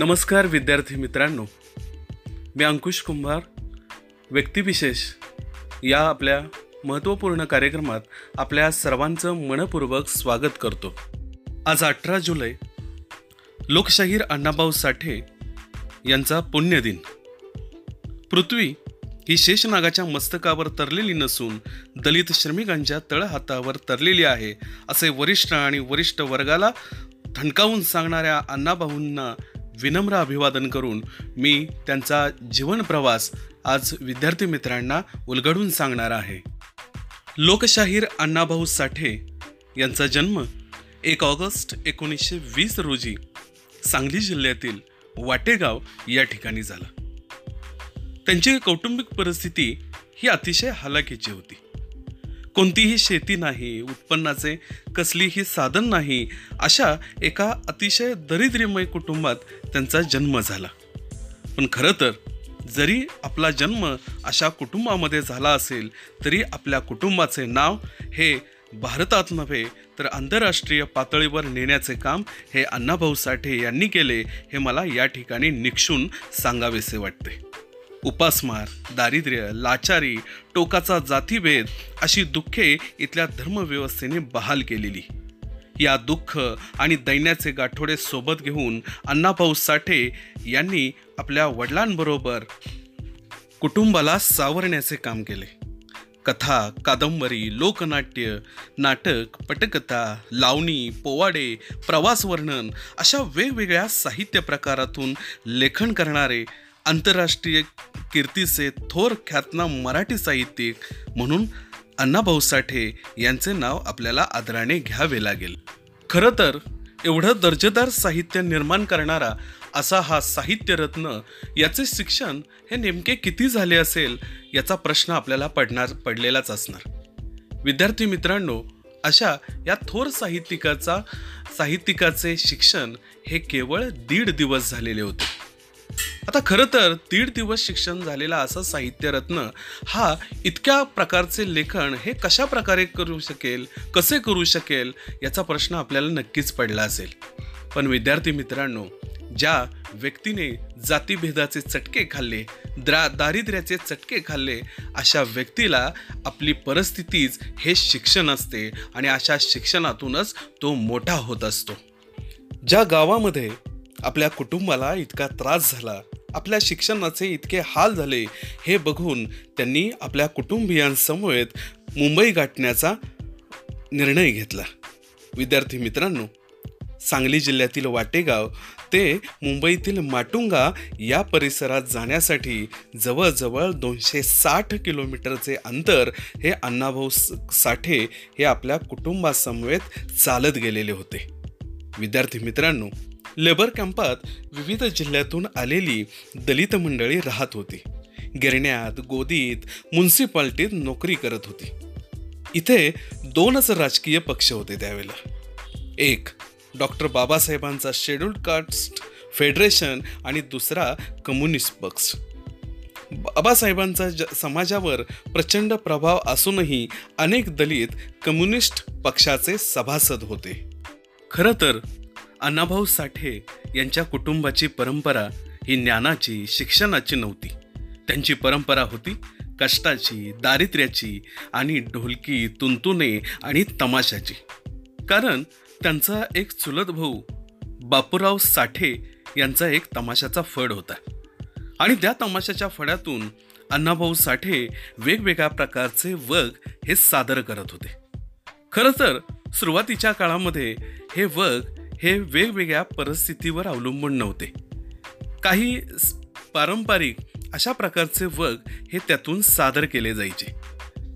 नमस्कार विद्यार्थी मित्रांनो. मी अंकुश कुंभार व्यक्तिविशेष या आपल्या महत्त्वपूर्ण कार्यक्रमात आपल्या सर्वांचं मनपूर्वक स्वागत करतो. आज अठरा जुलै लोकशाहीर अण्णाभाऊ साठे यांचा पुण्यदिन. पृथ्वी ही शेषनागाच्या मस्तकावर तरलेली नसून दलित श्रमिकांच्या तळहातावर तरलेली आहे असे वरिष्ठ आणि वरिष्ठ वर्गाला थणकावून सांगणाऱ्या अण्णाभाऊंना विनम्र अभिवादन करून मी त्यांचा जीवन प्रवास आज विद्यार्थी मित्रांना उलगडून सांगणार आहे. लोकशाहीर अण्णाभाऊ साठे यांचा जन्म एक ऑगस्ट एकोणीसशे वीस रोजी सांगली जिल्ह्यातील वाटेगाव या ठिकाणी झाला. त्यांची कौटुंबिक परिस्थिती ही अतिशय हलाखीची होती. कोणतीही शेती नाही उत्पन्नाचे कसलीही साधन नाही अशा एका अतिशय दरिद्र्यमय कुटुंबात त्यांचा जन्म झाला. पण खरं तर जरी आपला जन्म अशा कुटुंबामध्ये झाला असेल तरी आपल्या कुटुंबाचे नाव हे भारतात नव्हे तर आंतरराष्ट्रीय पातळीवर नेण्याचे काम हे अण्णाभाऊ साठे यांनी केले हे मला या ठिकाणी निक्षून सांगावेसे वाटते. उपासमार दारिद्र्य लाचारी टोकाचा जातीभेद अशी दुःखे इथल्या धर्मव्यवस्थेने बहाल केलेली. या दुःख आणि दैन्याचे गाठोडे सोबत घेऊन अण्णाभाऊ साठे यांनी आपल्या वडिलांबरोबर कुटुंबाला सावरण्याचे काम केले. कथा कादंबरी लोकनाट्य नाटक पटकथा लावणी पोवाडे प्रवास वर्णन अशा वेगवेगळ्या साहित्य प्रकारातून लेखन करणारे आंतरराष्ट्रीय कीर्तीचे थोर ख्यातनाम मराठी साहित्यिक म्हणून अण्णाभाऊ साठे यांचे नाव आपल्याला आदराने घ्यावे लागेल. खरं तर एवढं दर्जेदार साहित्य निर्माण करणारा असा हा साहित्यरत्न याचे शिक्षण हे नेमके किती झाले असेल याचा प्रश्न आपल्याला पडणार पडलेलाच असणार. विद्यार्थी मित्रांनो अशा या थोर साहित्यिकाचा साहित्यिकाचे शिक्षण हे केवळ दीड दिवस झालेले होते. आता खरं तर दीड दिवस शिक्षण झालेला असा साहित्यरत्न हा इतक्या प्रकारचे लेखन हे कशा प्रकारे करू शकेल कसे करू शकेल याचा प्रश्न आपल्याला नक्कीच पडला असेल. पण विद्यार्थी मित्रांनो ज्या व्यक्तीने जातीभेदाचे चटके खाल्ले द्रा दारिद्र्याचे चटके खाल्ले अशा व्यक्तीला आपली परिस्थितीच हे शिक्षण असते आणि अशा शिक्षणातूनच तो मोठा होत असतो. ज्या गावामध्ये आपल्या कुटुंबाला इतका त्रास झाला आपल्या शिक्षणाचे इतके हाल झाले हे बघून त्यांनी आपल्या कुटुंबियांसमवेत मुंबई गाठण्याचा निर्णय घेतला. विद्यार्थी मित्रांनो सांगली जिल्ह्यातील वाटेगाव ते मुंबईतील माटुंगा या परिसरात जाण्यासाठी जवळजवळ दोनशे साठ किलोमीटरचे अंतर हे अण्णाभाऊ साठे हे आपल्या कुटुंबासमवेत चालत गेलेले होते. विद्यार्थी मित्रांनो लेबर कॅम्पात विविध जिल्ह्यातून आलेली दलित मंडळी राहत होती. गिरण्यात गोदीत म्युन्सिपाल्टीत नोकरी करत होती. इथे दोनच राजकीय पक्ष होते त्यावेळेला. एक डॉक्टर बाबासाहेबांचा शेड्यूल्ड कास्ट फेडरेशन आणि दुसरा कम्युनिस्ट पक्ष. बाबासाहेबांचा ज समाजावर प्रचंड प्रभाव असूनही अनेक दलित कम्युनिस्ट पक्षाचे सभासद होते. खरं तर अण्णाभाऊ साठे यांच्या कुटुंबाची परंपरा ही ज्ञानाची शिक्षणाची नव्हती. त्यांची परंपरा होती कष्टाची दारिद्र्याची आणि ढोलकी तुंतुने आणि तमाशाची. कारण त्यांचा एक चुलत भाऊ बापूराव साठे यांचा एक तमाशाचा फड होता. आणि त्या तमाशाच्या फड्यातून अण्णाभाऊ साठे वेगवेगळ्या प्रकारचे वग हे सादर करत होते. खरं तर सुरुवातीच्या काळामध्ये हे वग हे वेगवेगळ्या परिस्थितीवर अवलंबून नव्हते. काही पारंपरिक अशा प्रकारचे वग हे त्यातून सादर केले जायचे.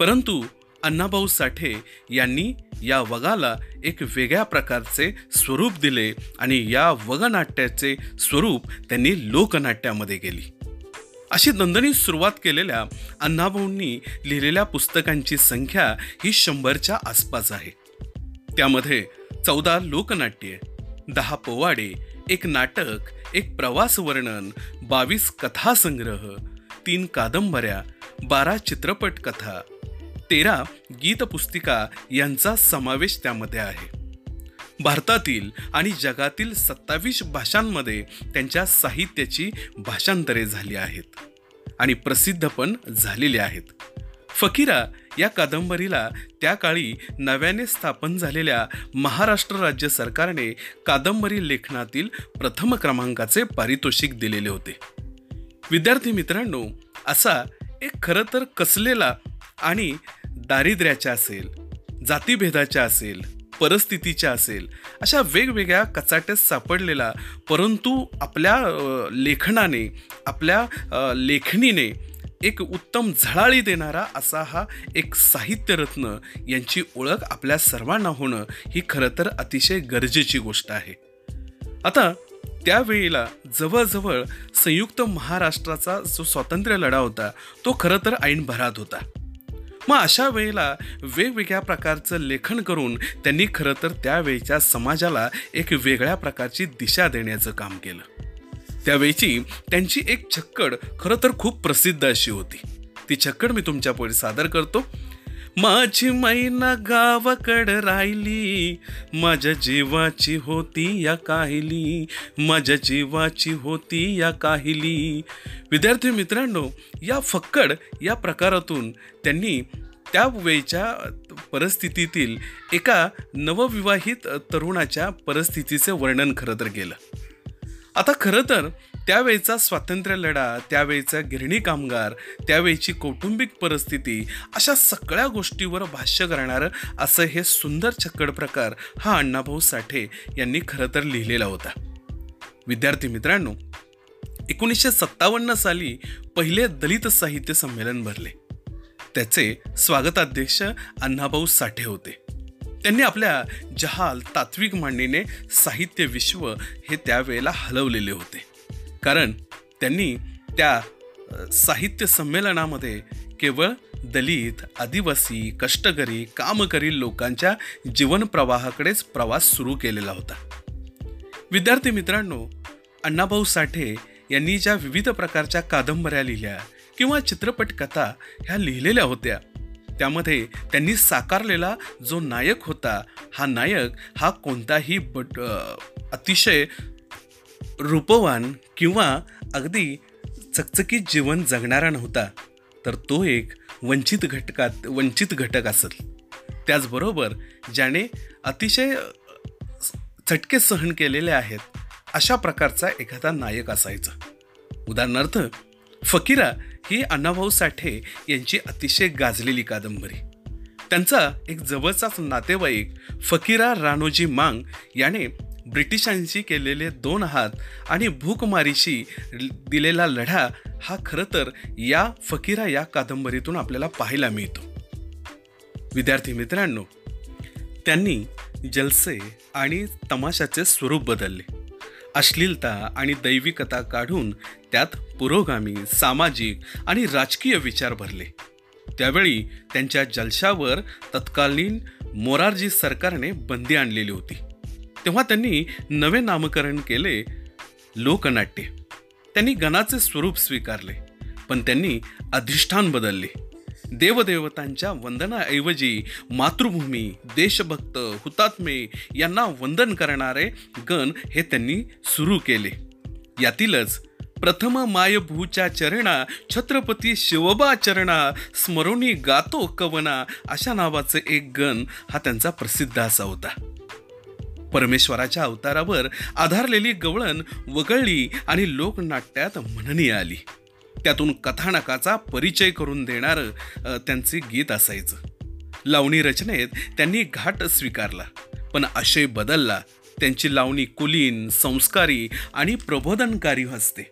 परंतु अण्णाभाऊ साठे यांनी या वगाला एक वेगळ्या प्रकारचे स्वरूप दिले आणि या वगनाट्याचे स्वरूप त्यांनी लोकनाट्यामध्ये गेली अशी नंदनी सुरुवात केलेल्या अण्णाभाऊंनी लिहिलेल्या पुस्तकांची संख्या ही शंभरच्या आसपास आहे. त्यामध्ये चौदा लोकनाट्ये दहा पोवाडे एक नाटक एक प्रवास वर्णन बावीस कथासंग्रह तीन कादंबऱ्या बारा चित्रपट कथा तेरा गीतपुस्तिका यांचा समावेश त्यामध्ये आहे. भारतातील आणि जगातील सत्तावीस भाषांमध्ये त्यांच्या साहित्याची भाषांतरे झाली आहेत आणि प्रसिद्ध पण झालेली आहेत. फकीरा या कादंबरीला त्या काळी नव्याने स्थापन झालेल्या महाराष्ट्र राज्य सरकारने कादंबरी लेखनातील प्रथम क्रमांकाचे पारितोषिक दिलेले होते. विद्यार्थी मित्रांनो असा एक खरं तर कसलेला आणि दारिद्र्याच्या असेल जातीभेदाच्या असेल परिस्थितीच्या असेल अशा वेगवेगळ्या कचाट्यात सापडलेला परंतु आपल्या लेखनाने आपल्या लेखणीने एक उत्तम झळाळी देणारा असा हा एक साहित्यरत्न यांची ओळख आपल्या सर्वांना होणं ही खरं तर अतिशय गरजेची गोष्ट आहे. आता त्यावेळेला जवळजवळ संयुक्त महाराष्ट्राचा जो स्वातंत्र्य लढा होता तो खरं तर ऐन भरात होता. मग अशा वेळेला वेगवेगळ्या प्रकारचं लेखन करून त्यांनी खरं तर त्यावेळच्या समाजाला एक वेगळ्या प्रकारची दिशा देण्याचं काम केलं. त्यावेळची त्यांची एक छक्कड खरं तर खूप प्रसिद्ध अशी होती. ती छक्कड मी तुमच्यापुढे सादर करतो. माझी मैना गावाकड राहिली माझ्या जीवाची होती या काहिली माझ्या जीवाची होती या काहिली. विद्यार्थी मित्रांनो या फक्कड या प्रकारातून त्यांनी त्या वेळच्या परिस्थितीतील एका नवविवाहित तरुणाच्या परिस्थितीचे वर्णन खरं तर केलं. आता खरं तर त्यावेळचा स्वातंत्र्य लढा त्यावेळचा गिरणी कामगार त्यावेळची कौटुंबिक परिस्थिती अशा सगळ्या गोष्टीवर भाष्य करणारं असं हे सुंदर छक्कड प्रकार हा अण्णाभाऊ साठे यांनी खरं तर लिहिलेला होता. विद्यार्थी मित्रांनो एकोणीसशे सत्तावन्न साली पहिले दलित साहित्य संमेलन भरले. त्याचे स्वागताध्यक्ष अण्णाभाऊ साठे होते. त्यांनी आपल्या जहाल तात्विक मांडणीने साहित्य विश्व हे त्यावेळेला हलवलेले होते. कारण त्यांनी त्या साहित्य संमेलनामध्ये केवळ दलित आदिवासी कष्टकरी कामकरी लोकांच्या जीवन प्रवाहाकडेच प्रवास सुरू केलेला होता. विद्यार्थी मित्रांनो अण्णाभाऊ साठे यांनी ज्या विविध प्रकारच्या कादंबऱ्या लिहिल्या किंवा चित्रपट कथा ह्या लिहिलेल्या होत्या त्यामध्ये त्यांनी साकारलेला जो नायक होता हा नायक हा कोणताही बट अतिशय रूपवान किंवा अगदी चकचकीत जीवन जगणारा नव्हता तर तो एक वंचित घटकात वंचित घटक असेल. त्याचबरोबर ज्याने अतिशय चटके सहन केलेले आहेत अशा प्रकारचा एखादा नायक असायचा. उदाहरणार्थ फकीरा ही अण्णाभाऊ साठे यांची अतिशय गाजलेली कादंबरी. त्यांचा एक जवळचाच नातेवाईक फकीरा रानोजी मांग याने ब्रिटिशांशी केलेले दोन हात आणि भूकमारीशी दिलेला लढा हा खरं तर या फकीरा या कादंबरीतून आपल्याला पाहायला मिळतो. विद्यार्थी मित्रांनो त्यांनी जलसे आणि तमाशाचे स्वरूप बदलले. अश्लीलता आणि दैविकता काढून त्यात पुरोगामी सामाजिक आणि राजकीय विचार भरले. त्यावेळी त्यांच्या जलशावर तत्कालीन मोरारजी सरकारने बंदी आणलेली होती. तेव्हा त्यांनी नवे नामकरण केले लोकनाट्य. त्यांनी गणाचे स्वरूप स्वीकारले पण त्यांनी अधिष्ठान बदलले. देवदेवतांच्या वंदनाऐवजी मातृभूमी देशभक्त हुतात्मे यांना वंदन करणारे गण हे त्यांनी सुरू केले. यातीलच प्रथम मायभूच्या चरणा छत्रपती शिवबा चरणा स्मरोणी गातो कवना अशा नावाचं एक गण हा त्यांचा प्रसिद्ध असा होता. परमेश्वराच्या अवतारावर आधारलेली गवळण वगळली आणि लोकनाट्यात म्हणणी आली. त्यातून कथानकाचा परिचय करून देणारं त्यांचे गीत असायचं. लावणी रचनेत त्यांनी घाट स्वीकारला पण आशय बदलला. त्यांची लावणी कुलीन संस्कारी आणि प्रबोधनकारी असते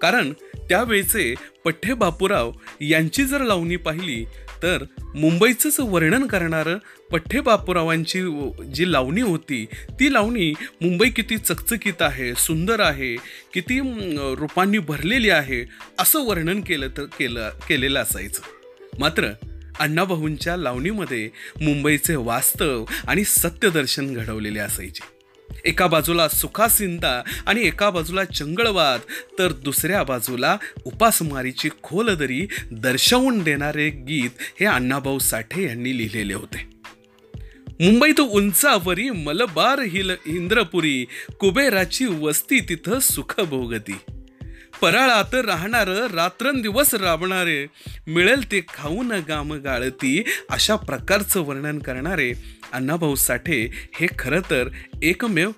कारण त्यावेळचे पठ्ठे बापूराव यांची जर लावणी पाहिली तर मुंबईचंच वर्णन करणारं पठ्ठे बापूरावांची जी लावणी होती ती लावणी मुंबई किती चकचकीत आहे सुंदर आहे किती रूपांनी भरलेली आहे असं वर्णन केलं तर केलं केलेलं असायचं. मात्र अण्णाभाऊंच्या लावणीमध्ये मुंबईचे वास्तव आणि सत्यदर्शन घडवलेले असायचे. एका बाजूला सुखासिंदा आणि एका बाजूला चंगळवाद तर दुसऱ्या बाजूला उपासमारीची खोलदरी दर्शवून देणारे गीत हे अण्णाभाऊ साठे यांनी लिहिलेले होते. मुंबईत उंचावरी मलबार हिल इंद्रपुरी कुबेराची वस्ती तिथं सुखभोगती. पराळात राहणार रात्रंदिवस राबणारे मिळेल ते खाऊन गाम गाळती अशा प्रकारचं वर्णन करणारे अण्णाभाऊ साठे हे खरं तर एकमेव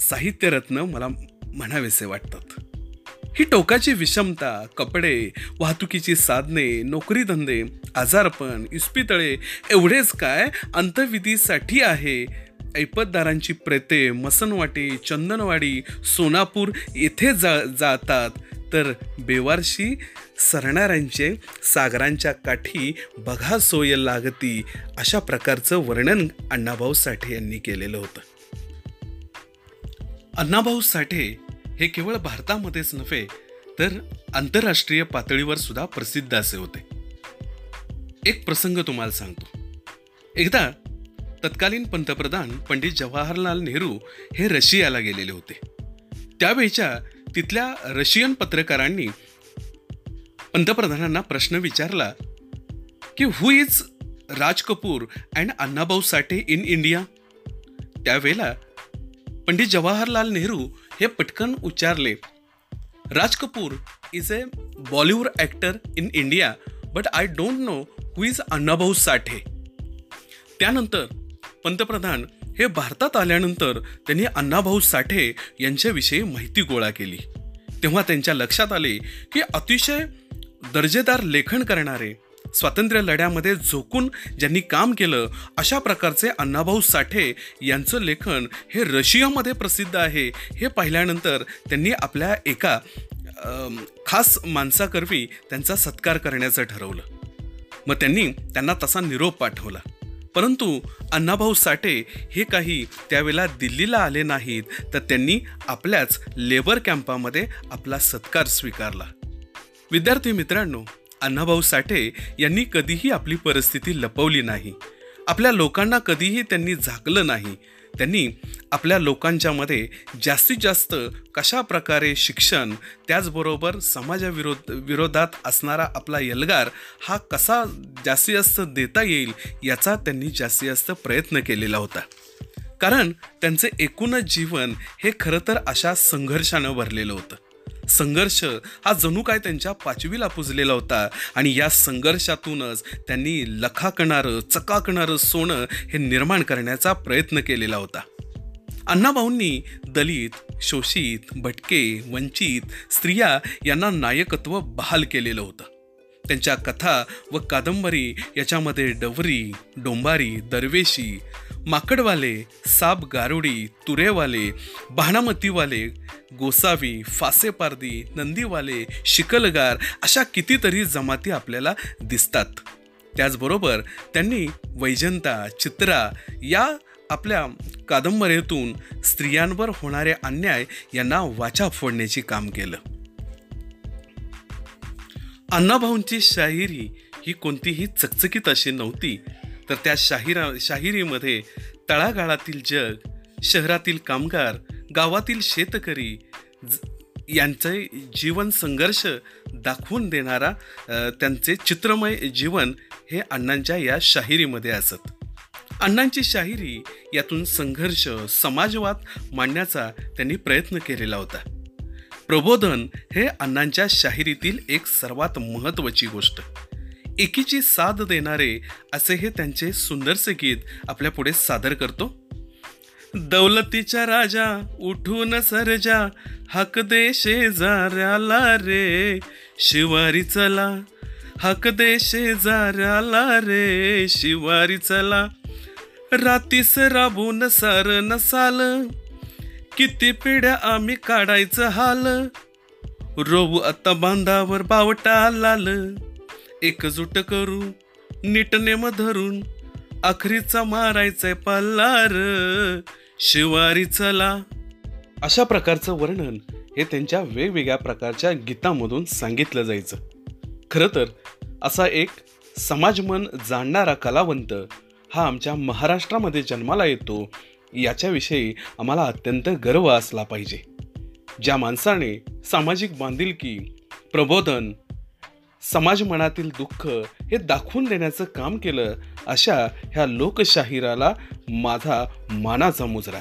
साहित्यरत्न मला म्हणावेसे वाटतात. ही टोकाची विषमता कपडे वाहतुकीची साधने नोकरी धंदे आजारपण इस्पितळे एवढेच काय अंतविधीसाठी आहे. ऐपतदारांची प्रेते मसनवाटी चंदनवाडी सोनापूर येथे जा जातात. तर बेवारशी सरणाऱ्यांचे सागरांच्या काठी बघा सोय लागती अशा प्रकारचं वर्णन अण्णाभाऊ साठे यांनी केलेलं होतं. अण्णाभाऊ साठे हे केवळ भारतामध्येच नव्हे तर आंतरराष्ट्रीय पातळीवर सुद्धा प्रसिद्ध असे होते. एक प्रसंग तुम्हाला सांगतो. एकदा तत्कालीन पंतप्रधान पंडित जवाहरलाल नेहरू हे रशियाला गेलेले होते. त्यावेळच्या तिथल्या रशियन पत्रकारांनी पंतप्रधानांना प्रश्न विचारला की who is Raj Kapoor and Annabhau Sathe in India त्यावेळेला पंडित जवाहरलाल नेहरू हे पटकन उच्चारले Raj Kapoor is a Bollywood actor in India but I don't know who is Annabhau Sathe. त्यानंतर पंतप्रधान हे भारतात आल्यानंतर त्यांनी अण्णाभाऊ साठे यांच्याविषयी माहिती गोळा केली. तेव्हा त्यांच्या लक्षात आले की अतिशय दर्जेदार लेखन करणारे स्वातंत्र्य लढ्यामध्ये झोकून ज्यांनी काम केलं अशा प्रकारचे अण्णाभाऊ साठे यांचं लेखन हे रशियामध्ये प्रसिद्ध आहे हे पाहिल्यानंतर त्यांनी आपल्या एका खास माणसाकरवी त्यांचा सत्कार करण्याचं ठरवलं. मग त्यांनी त्यांना तसा निरोप पाठवला. परंतु अण्णाभाऊ साठे हे काही त्यावेळेला दिल्लीला आले नाहीत तर त्यांनी आपल्याच लेबर कॅम्पामध्ये आपला सत्कार स्वीकारला. विद्यार्थी मित्रांनो अण्णाभाऊ साठे यांनी कधीही आपली परिस्थिती लपवली नाही. आपल्या लोकांना कधीही त्यांनी झाकलं नाही. त्यांनी आपल्या लोकांच्यामध्ये जास्तीत जास्त कशा प्रकारे शिक्षण त्याचबरोबर समाजाविरोध विरोधात असणारा आपला यलगार हा कसा जास्तीत जास्त देता येईल याचा त्यांनी जास्तीत जास्त प्रयत्न केलेला होता. कारण त्यांचे एकूणच जीवन हे खरं तर अशा संघर्षानं भरलेलं होतं. संघर्ष हा जणू काय त्यांच्या पाचवीला पुजलेला होता. आणि या संघर्षातूनच त्यांनी लखाकणारं चकाकणारं सोनं हे निर्माण करण्याचा प्रयत्न केलेला होता. अण्णाभाऊंनी दलित शोषित भटके वंचित स्त्रिया यांना नायकत्व बहाल केलेलं होतं. त्यांच्या कथा व कादंबरी याच्यामध्ये डवरी डोंबारी दरवेशी माकडवाले साप गारुडी तुरेवाले बाणामतीवाले गोसावी फासेपारदी नंदीवाले शिकलगार अशा कितीतरी जमाती आपल्याला दिसतात. त्याचबरोबर त्यांनी वैजंता चित्रा या आपल्या कादंबरीतून स्त्रियांवर होणारे अन्याय यांना वाचा फोडण्याचे काम केलं. अण्णाभाऊंची शाहिरी ही कोणतीही चकचकीत अशी नव्हती तर त्या शाहिरा शाहिरीमध्ये तळागाळातील जग शहरातील कामगार गावातील शेतकरी ज- यांचे जीवन संघर्ष दाखवून देणारा त्यांचे चित्रमय जीवन हे अण्णांच्या या शाहिरीमध्ये असत. अण्णांची शाहिरी यातून संघर्ष समाजवाद मांडण्याचा त्यांनी प्रयत्न केलेला होता. प्रबोधन हे अण्णांच्या शाहिरीतील एक सर्वात महत्त्वाची गोष्ट. एकीची साथ देणारे असे हे त्यांचे सुंदरसे गीत आपल्या पुढे सादर करतो. दौलतीच्या राजा उठून सरजा हक दे शेजाऱ्याला रे. शिवारी चला हक दे शेजाऱ्याला रे. शिवारी चला रातीस राबून सर नसाल किती पिढ्या आम्ही काढायचं हाल? रोवू आता बांधावर बावटा लाल. एकजुट करू नीटनेम धरून अखरीचा मारायचा पल्लार. शिवारी चला. अशा प्रकारचं वर्णन हे त्यांच्या वेगवेगळ्या प्रकारच्या गीतामधून सांगितलं जायचं. खरं तर असा एक समाजमन जाणणारा कलावंत हा आमच्या महाराष्ट्रामध्ये जन्माला येतो याच्याविषयी आम्हाला अत्यंत गर्व असला पाहिजे. ज्या माणसाने सामाजिक बांधिलकी प्रबोधन समाज मनातील दुःख हे दाखवून देण्याचं काम केलं अशा ह्या लोकशाहिराला माझा मानाचा मुजरा.